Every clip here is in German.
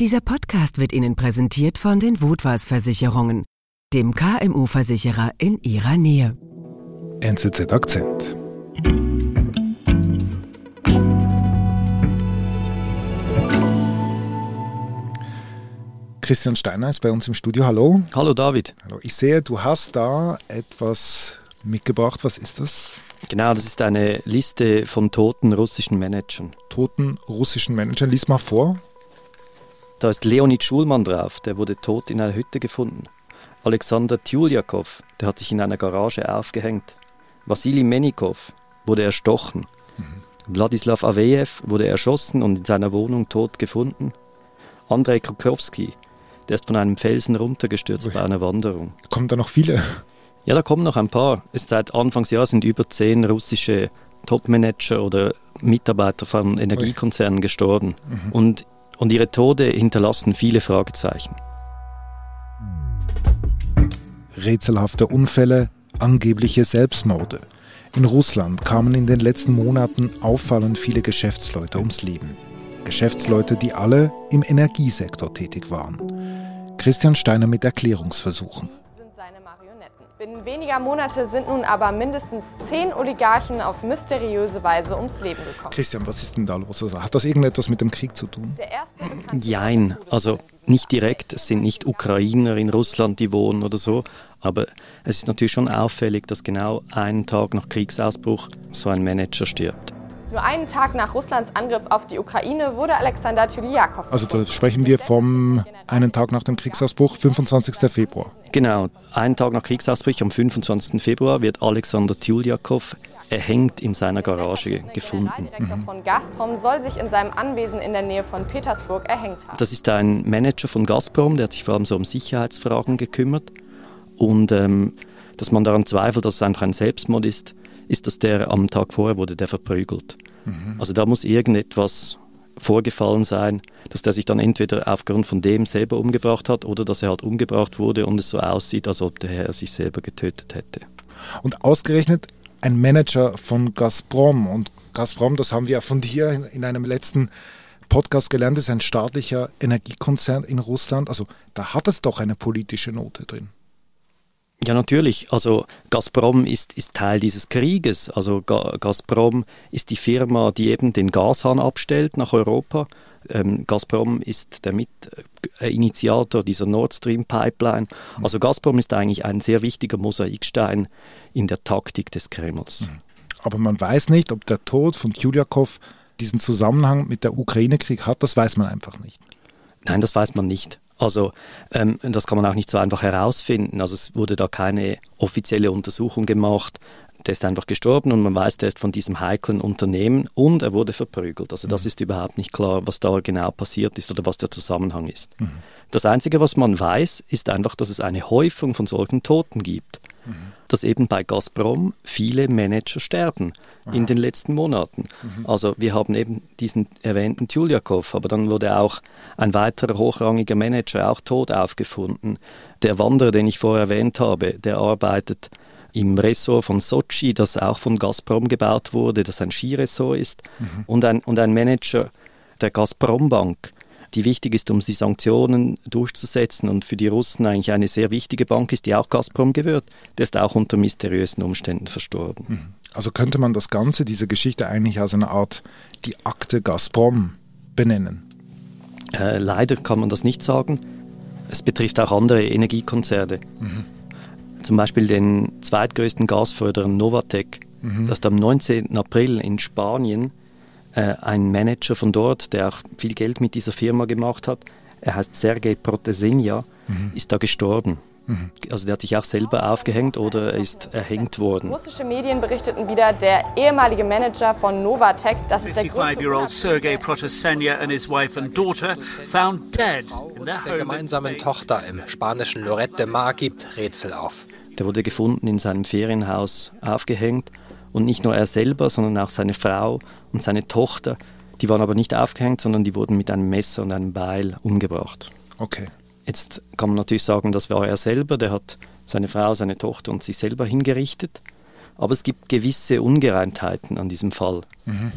Dieser Podcast wird Ihnen präsentiert von den Wutwas Versicherungen, dem KMU-Versicherer in Ihrer Nähe. NZZ Akzent. Christian Steiner ist bei uns im Studio. Hallo. Hallo David. Hallo. Ich sehe, du hast da etwas mitgebracht. Was ist das? Genau, das ist eine Liste von toten russischen Managern. Toten russischen Managern. Lies mal vor. Da ist Leonid Schulmann drauf, der wurde tot in einer Hütte gefunden. Alexander Tjuljakov, der hat sich in einer Garage aufgehängt. Wassili Menikov wurde erstochen. Mhm. Wladislav Avejew wurde erschossen und in seiner Wohnung tot gefunden. Andrei Krukowski, der ist von einem Felsen runtergestürzt Ui. bei einer Wanderung. Kommen da noch viele? Ja, da kommen noch ein paar. seit Anfangsjahr sind über zehn russische Topmanager oder Mitarbeiter von Energiekonzernen Ui. gestorben. Mhm. Und und ihre Tode hinterlassen viele Fragezeichen. Rätselhafte Unfälle, angebliche Selbstmorde. In Russland kamen in den letzten Monaten auffallend viele Geschäftsleute ums Leben. Geschäftsleute, die alle im Energiesektor tätig waren. Christian Steiner mit Erklärungsversuchen. Binnen weniger Monate sind nun aber mindestens zehn Oligarchen auf mysteriöse Weise ums Leben gekommen. Christian, was ist denn da los? Also, hat das irgendetwas mit dem Krieg zu tun? Jein, also nicht direkt. Es sind nicht Ukrainer in Russland, die wohnen oder so. Aber es ist natürlich schon auffällig, dass genau einen Tag nach Kriegsausbruch so ein Manager stirbt. Nur einen Tag nach Russlands Angriff auf die Ukraine wurde Alexander Tyliakov. Also da sprechen wir vom einen Tag nach dem Kriegsausbruch, 25. Februar. Genau, einen Tag nach Kriegsausbruch, am 25. Februar, wird Alexander Tyliakov erhängt in seiner Garage gefunden. Der Generaldirektor mhm. von Gazprom soll sich in seinem Anwesen in der Nähe von Petersburg erhängt haben. Das ist ein Manager von Gazprom, der hat sich vor allem so um Sicherheitsfragen gekümmert. Und ähm, dass man daran zweifelt, dass es einfach ein Selbstmord ist, ist, dass der am Tag vorher wurde der verprügelt. Mhm. Also da muss irgendetwas vorgefallen sein, dass der sich dann entweder aufgrund von dem selber umgebracht hat oder dass er halt umgebracht wurde und es so aussieht, als ob der Herr sich selber getötet hätte. Und ausgerechnet ein Manager von Gazprom und Gazprom, das haben wir ja von dir in einem letzten Podcast gelernt, ist ein staatlicher Energiekonzern in Russland. Also da hat es doch eine politische Note drin. Ja, natürlich. Also Gazprom ist, ist Teil dieses Krieges. Also Ga Gazprom ist die Firma, die eben den Gashahn abstellt nach Europa. Ähm, Gazprom ist der Mitinitiator dieser Nord Stream Pipeline. Mhm. Also Gazprom ist eigentlich ein sehr wichtiger Mosaikstein in der Taktik des Kremls. Mhm. Aber man weiß nicht, ob der Tod von Kyriakov diesen Zusammenhang mit der Ukraine-Krieg hat. Das weiß man einfach nicht. Nein, das weiß man nicht. Also ähm, das kann man auch nicht so einfach herausfinden. Also es wurde da keine offizielle Untersuchung gemacht. Der ist einfach gestorben und man weiß, der ist von diesem heiklen Unternehmen und er wurde verprügelt. Also das mhm. ist überhaupt nicht klar, was da genau passiert ist oder was der Zusammenhang ist. Mhm. Das Einzige, was man weiß, ist einfach, dass es eine Häufung von solchen Toten gibt dass eben bei Gazprom viele Manager sterben Aha. in den letzten Monaten. Mhm. Also wir haben eben diesen erwähnten Tjuljakov, aber dann wurde auch ein weiterer hochrangiger Manager auch tot aufgefunden. Der Wanderer, den ich vorher erwähnt habe, der arbeitet im Ressort von Sochi, das auch von Gazprom gebaut wurde, das ein Skiressort ist, mhm. und, ein, und ein Manager der Gazprom Bank, die wichtig ist, um die Sanktionen durchzusetzen und für die Russen eigentlich eine sehr wichtige Bank ist, die auch Gazprom gehört, der ist auch unter mysteriösen Umständen verstorben. Mhm. Also könnte man das Ganze, diese Geschichte eigentlich als eine Art die Akte Gazprom benennen? Äh, leider kann man das nicht sagen. Es betrifft auch andere Energiekonzerne. Mhm. Zum Beispiel den zweitgrößten Gasförderer Novatec. Mhm. Das am 19. April in Spanien äh, ein Manager von dort, der auch viel Geld mit dieser Firma gemacht hat, er heißt Sergei Protesenia, mhm. ist da gestorben. Mhm. Also der hat sich auch selber aufgehängt oder er ist erhängt worden. Russische Medien berichteten wieder, der ehemalige Manager von Novatec, das ist der 55-year-old Sergei Protesenia and his wife and daughter found dead in their der gemeinsamen Tochter im spanischen Lorette de Mar gibt Rätsel auf. Der wurde gefunden in seinem Ferienhaus aufgehängt und nicht nur er selber, sondern auch seine Frau und seine Tochter. Die waren aber nicht aufgehängt, sondern die wurden mit einem Messer und einem Beil umgebracht. Okay. Jetzt kann man natürlich sagen, das war er selber, der hat seine Frau, seine Tochter und sich selber hingerichtet. Aber es gibt gewisse Ungereimtheiten an diesem Fall. Mhm.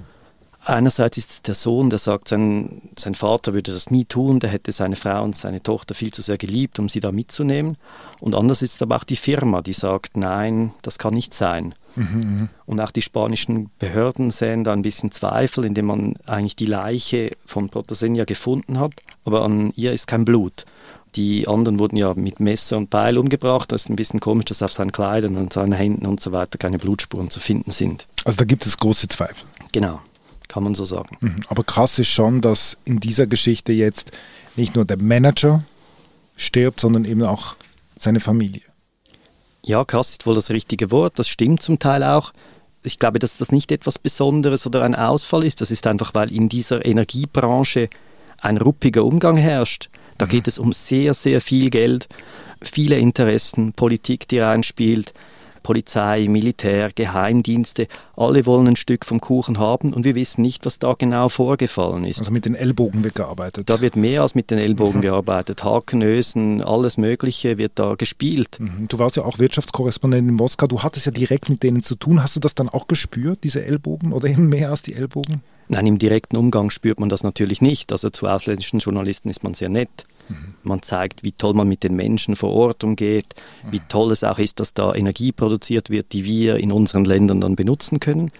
einerseits ist es der Sohn, der sagt, sein, sein Vater würde das nie tun, der hätte seine Frau und seine Tochter viel zu sehr geliebt, um sie da mitzunehmen. Und anders ist es aber auch die Firma, die sagt, nein, das kann nicht sein. Mhm. Und auch die spanischen Behörden sehen da ein bisschen Zweifel, indem man eigentlich die Leiche von Protasenia gefunden hat, aber an ihr ist kein Blut. Die anderen wurden ja mit Messer und Beil umgebracht. Das ist ein bisschen komisch, dass auf seinen Kleidern und seinen Händen und so weiter keine Blutspuren zu finden sind. Also da gibt es große Zweifel. Genau, kann man so sagen. Mhm. Aber krass ist schon, dass in dieser Geschichte jetzt nicht nur der Manager stirbt, sondern eben auch seine Familie. Ja, krass ist wohl das richtige Wort. Das stimmt zum Teil auch. Ich glaube, dass das nicht etwas Besonderes oder ein Ausfall ist. Das ist einfach, weil in dieser Energiebranche ein ruppiger Umgang herrscht. Da geht es um sehr, sehr viel Geld, viele Interessen, Politik, die reinspielt. Polizei, Militär, Geheimdienste, alle wollen ein Stück vom Kuchen haben und wir wissen nicht, was da genau vorgefallen ist. Also mit den Ellbogen wird gearbeitet. Da wird mehr als mit den Ellbogen mhm. gearbeitet. Hakenösen, alles Mögliche wird da gespielt. Mhm. Du warst ja auch Wirtschaftskorrespondent in Moskau, du hattest ja direkt mit denen zu tun. Hast du das dann auch gespürt, diese Ellbogen oder eben mehr als die Ellbogen? Nein, im direkten Umgang spürt man das natürlich nicht. Also zu ausländischen Journalisten ist man sehr nett. Mhm. Man zeigt, wie toll man mit den Menschen vor Ort umgeht, mhm. wie toll es auch ist, dass da Energie produziert wird, die wir in unseren Ländern dann benutzen können.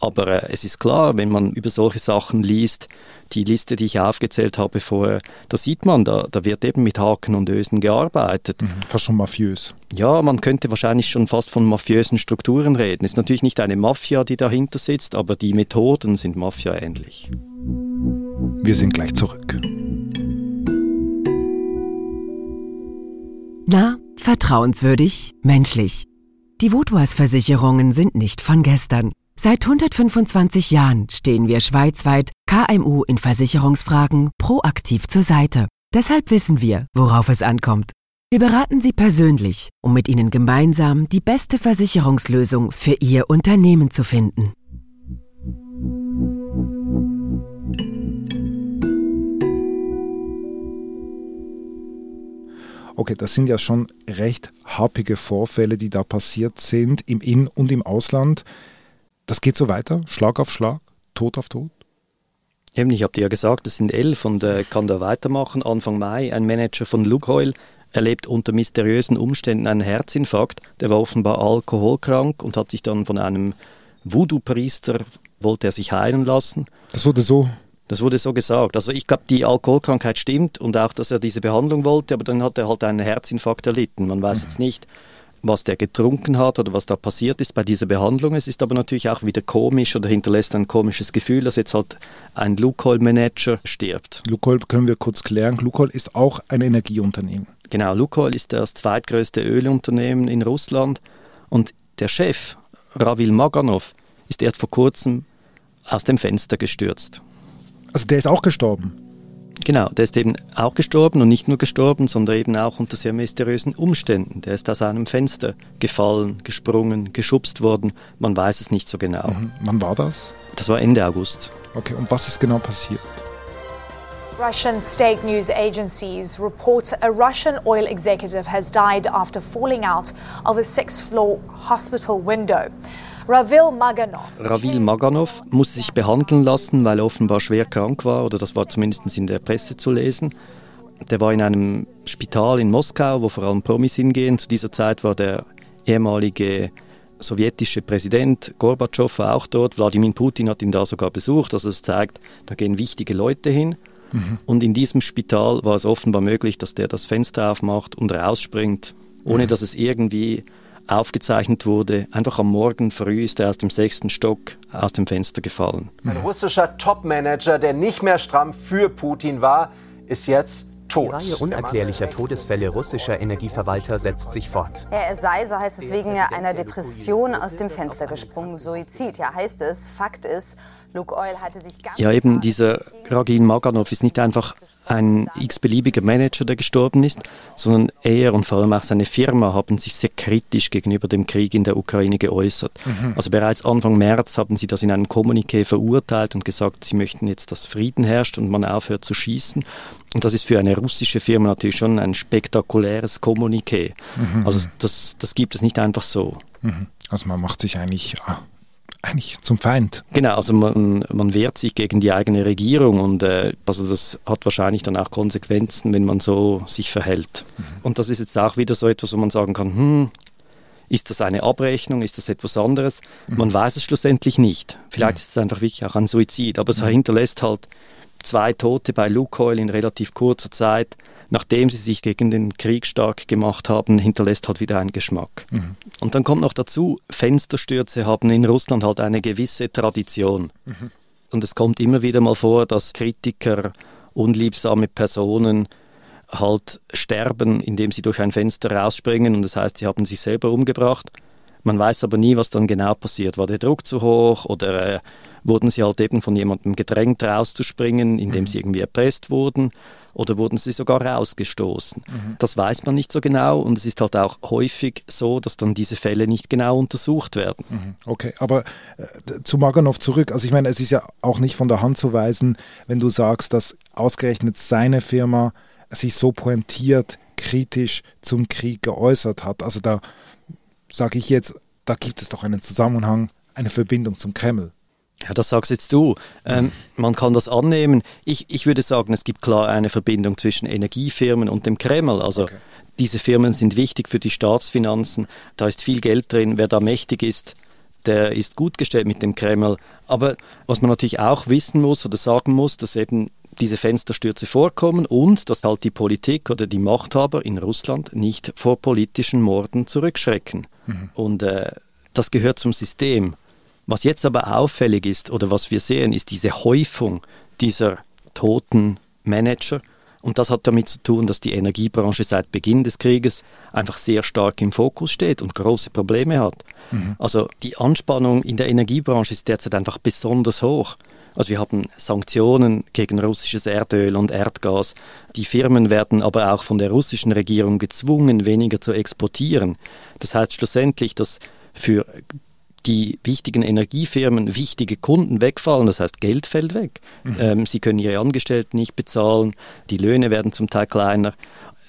Aber äh, es ist klar, wenn man über solche Sachen liest, die Liste, die ich aufgezählt habe vorher, da sieht man, da, da wird eben mit Haken und Ösen gearbeitet. Mhm, fast schon mafiös. Ja, man könnte wahrscheinlich schon fast von mafiösen Strukturen reden. Es ist natürlich nicht eine Mafia, die dahinter sitzt, aber die Methoden sind Mafia-ähnlich. Wir sind gleich zurück. Na, vertrauenswürdig, menschlich. Die Vodouas-Versicherungen sind nicht von gestern. Seit 125 Jahren stehen wir schweizweit KMU in Versicherungsfragen proaktiv zur Seite. Deshalb wissen wir, worauf es ankommt. Wir beraten Sie persönlich, um mit Ihnen gemeinsam die beste Versicherungslösung für Ihr Unternehmen zu finden. Okay, das sind ja schon recht happige Vorfälle, die da passiert sind im In- und im Ausland. Das geht so weiter, Schlag auf Schlag, Tod auf Tod? Eben, ich habe dir ja gesagt, es sind elf und äh, kann da weitermachen. Anfang Mai, ein Manager von Lukoil erlebt unter mysteriösen Umständen einen Herzinfarkt. Der war offenbar alkoholkrank und hat sich dann von einem Voodoo-Priester, wollte er sich heilen lassen. Das wurde so das wurde so gesagt. Also ich glaube, die Alkoholkrankheit stimmt und auch, dass er diese Behandlung wollte, aber dann hat er halt einen Herzinfarkt erlitten. Man weiß mhm. jetzt nicht, was der getrunken hat oder was da passiert ist bei dieser Behandlung. Es ist aber natürlich auch wieder komisch oder hinterlässt ein komisches Gefühl, dass jetzt halt ein Lukoil-Manager stirbt. Lukoil können wir kurz klären. Lukoil ist auch ein Energieunternehmen. Genau, Lukoil ist das zweitgrößte Ölunternehmen in Russland und der Chef, Ravil Maganov, ist erst vor kurzem aus dem Fenster gestürzt. Also der ist auch gestorben? Genau, der ist eben auch gestorben und nicht nur gestorben, sondern eben auch unter sehr mysteriösen Umständen. Der ist aus einem Fenster gefallen, gesprungen, geschubst worden. Man weiß es nicht so genau. Mhm. Wann war das? Das war Ende August. Okay, und was ist genau passiert? Russian state news agencies report a Russian oil executive has died after falling out of a sixth floor hospital window. Ravil Maganov. Ravil Maganov musste sich behandeln lassen, weil er offenbar schwer krank war, oder das war zumindest in der Presse zu lesen. Der war in einem Spital in Moskau, wo vor allem Promis hingehen. Zu dieser Zeit war der ehemalige sowjetische Präsident Gorbatschow auch dort. Wladimir Putin hat ihn da sogar besucht. Also es zeigt, da gehen wichtige Leute hin. Mhm. Und in diesem Spital war es offenbar möglich, dass der das Fenster aufmacht und rausspringt, ohne mhm. dass es irgendwie aufgezeichnet wurde. Einfach am Morgen früh ist er aus dem sechsten Stock aus dem Fenster gefallen. Ein russischer Topmanager, der nicht mehr stramm für Putin war, ist jetzt tot. Die Reihe unerklärlicher Todesfälle russischer Energieverwalter setzt sich fort. Er sei, so heißt es, wegen einer Depression aus dem Fenster gesprungen. Suizid, ja heißt es. Fakt ist, Luke Oil hatte sich ganz... Ja, eben dieser Ragin Maganov ist nicht einfach ein x-beliebiger Manager, der gestorben ist, sondern er und vor allem auch seine Firma haben sich sehr kritisch gegenüber dem Krieg in der Ukraine geäußert. Mhm. Also bereits Anfang März haben sie das in einem Kommuniqué verurteilt und gesagt, sie möchten jetzt, dass Frieden herrscht und man aufhört zu schießen. Und das ist für eine russische Firma natürlich schon ein spektakuläres Kommuniqué. Mhm. Also das, das gibt es nicht einfach so. Mhm. Also man macht sich eigentlich ah, eigentlich zum Feind. Genau, also man, man wehrt sich gegen die eigene Regierung und äh, also das hat wahrscheinlich dann auch Konsequenzen, wenn man so sich verhält. Mhm. Und das ist jetzt auch wieder so etwas, wo man sagen kann, hm, ist das eine Abrechnung? Ist das etwas anderes? Mhm. Man weiß es schlussendlich nicht. Vielleicht mhm. ist es einfach wirklich auch ein Suizid, aber es mhm. hinterlässt halt zwei Tote bei Lukoil in relativ kurzer Zeit. Nachdem sie sich gegen den Krieg stark gemacht haben, hinterlässt halt wieder einen Geschmack. Mhm. Und dann kommt noch dazu, Fensterstürze haben in Russland halt eine gewisse Tradition. Mhm. Und es kommt immer wieder mal vor, dass Kritiker, unliebsame Personen halt sterben, indem sie durch ein Fenster rausspringen und das heißt, sie haben sich selber umgebracht. Man weiß aber nie, was dann genau passiert. War der Druck zu hoch oder äh, wurden sie halt eben von jemandem gedrängt rauszuspringen, indem mhm. sie irgendwie erpresst wurden oder wurden sie sogar rausgestoßen. Mhm. Das weiß man nicht so genau und es ist halt auch häufig so, dass dann diese Fälle nicht genau untersucht werden. Mhm. Okay, aber äh, zu Maganov zurück. Also ich meine, es ist ja auch nicht von der Hand zu weisen, wenn du sagst, dass ausgerechnet seine Firma sich so pointiert kritisch zum Krieg geäußert hat. Also da sage ich jetzt, da gibt es doch einen Zusammenhang, eine Verbindung zum Kreml. Ja, das sagst jetzt du. Ähm, man kann das annehmen. Ich, ich würde sagen, es gibt klar eine Verbindung zwischen Energiefirmen und dem Kreml. Also okay. diese Firmen sind wichtig für die Staatsfinanzen. Da ist viel Geld drin. Wer da mächtig ist, der ist gut gestellt mit dem Kreml. Aber was man natürlich auch wissen muss oder sagen muss, dass eben diese Fensterstürze vorkommen und dass halt die Politik oder die Machthaber in Russland nicht vor politischen Morden zurückschrecken. Mhm. Und äh, das gehört zum System. Was jetzt aber auffällig ist oder was wir sehen, ist diese Häufung dieser toten Manager. Und das hat damit zu tun, dass die Energiebranche seit Beginn des Krieges einfach sehr stark im Fokus steht und große Probleme hat. Mhm. Also die Anspannung in der Energiebranche ist derzeit einfach besonders hoch. Also wir haben Sanktionen gegen russisches Erdöl und Erdgas. Die Firmen werden aber auch von der russischen Regierung gezwungen, weniger zu exportieren. Das heißt schlussendlich, dass für die wichtigen Energiefirmen wichtige Kunden wegfallen, das heißt Geld fällt weg. Mhm. Ähm, sie können ihre Angestellten nicht bezahlen, die Löhne werden zum Teil kleiner.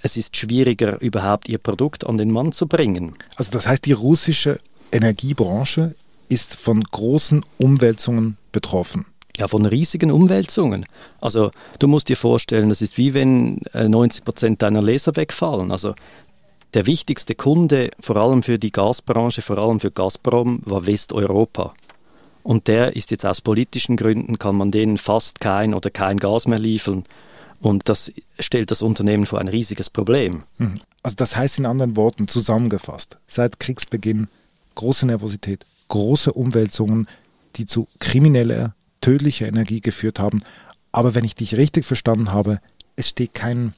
Es ist schwieriger, überhaupt ihr Produkt an den Mann zu bringen. Also das heißt, die russische Energiebranche ist von großen Umwälzungen betroffen ja, von riesigen Umwälzungen. Also du musst dir vorstellen, das ist wie wenn 90 äh, Prozent deiner Leser wegfallen. Also der wichtigste Kunde, vor allem für die Gasbranche, vor allem für Gazprom, war Westeuropa. Und der ist jetzt aus politischen Gründen, kann man denen fast kein oder kein Gas mehr liefern. Und das stellt das Unternehmen vor ein riesiges Problem. Mhm. Also das heißt in anderen Worten zusammengefasst, seit Kriegsbeginn große Nervosität, große Umwälzungen, die zu krimineller tödliche Energie geführt haben. Aber wenn ich dich richtig verstanden habe, es steht kein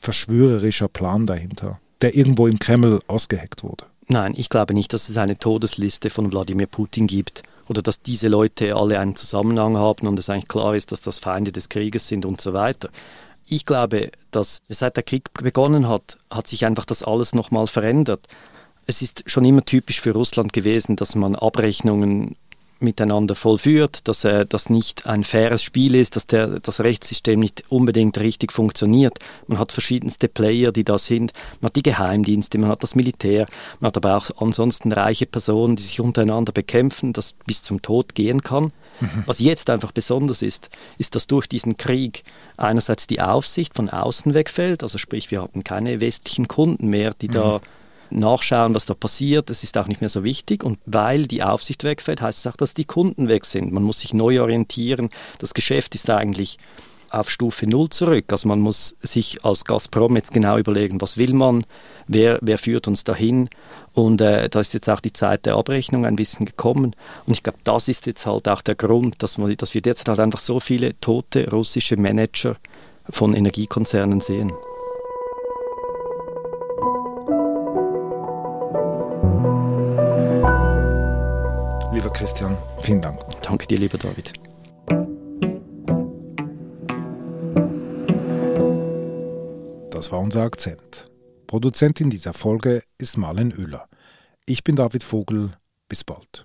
verschwörerischer Plan dahinter, der irgendwo im Kreml ausgeheckt wurde. Nein, ich glaube nicht, dass es eine Todesliste von Wladimir Putin gibt oder dass diese Leute alle einen Zusammenhang haben und es eigentlich klar ist, dass das Feinde des Krieges sind und so weiter. Ich glaube, dass seit der Krieg begonnen hat, hat sich einfach das alles nochmal verändert. Es ist schon immer typisch für Russland gewesen, dass man Abrechnungen miteinander vollführt, dass äh, das nicht ein faires Spiel ist, dass der, das Rechtssystem nicht unbedingt richtig funktioniert. Man hat verschiedenste Player, die da sind. Man hat die Geheimdienste, man hat das Militär, man hat aber auch ansonsten reiche Personen, die sich untereinander bekämpfen, das bis zum Tod gehen kann. Mhm. Was jetzt einfach besonders ist, ist, dass durch diesen Krieg einerseits die Aufsicht von außen wegfällt, also sprich, wir haben keine westlichen Kunden mehr, die mhm. da nachschauen, was da passiert. Das ist auch nicht mehr so wichtig. Und weil die Aufsicht wegfällt, heißt es auch, dass die Kunden weg sind. Man muss sich neu orientieren. Das Geschäft ist eigentlich auf Stufe Null zurück. Also man muss sich als Gazprom jetzt genau überlegen, was will man, wer, wer führt uns dahin. Und äh, da ist jetzt auch die Zeit der Abrechnung ein bisschen gekommen. Und ich glaube, das ist jetzt halt auch der Grund, dass, man, dass wir derzeit halt einfach so viele tote russische Manager von Energiekonzernen sehen. Christian, vielen Dank. Danke dir, lieber David. Das war unser Akzent. Produzentin dieser Folge ist Marlen Oehler. Ich bin David Vogel. Bis bald.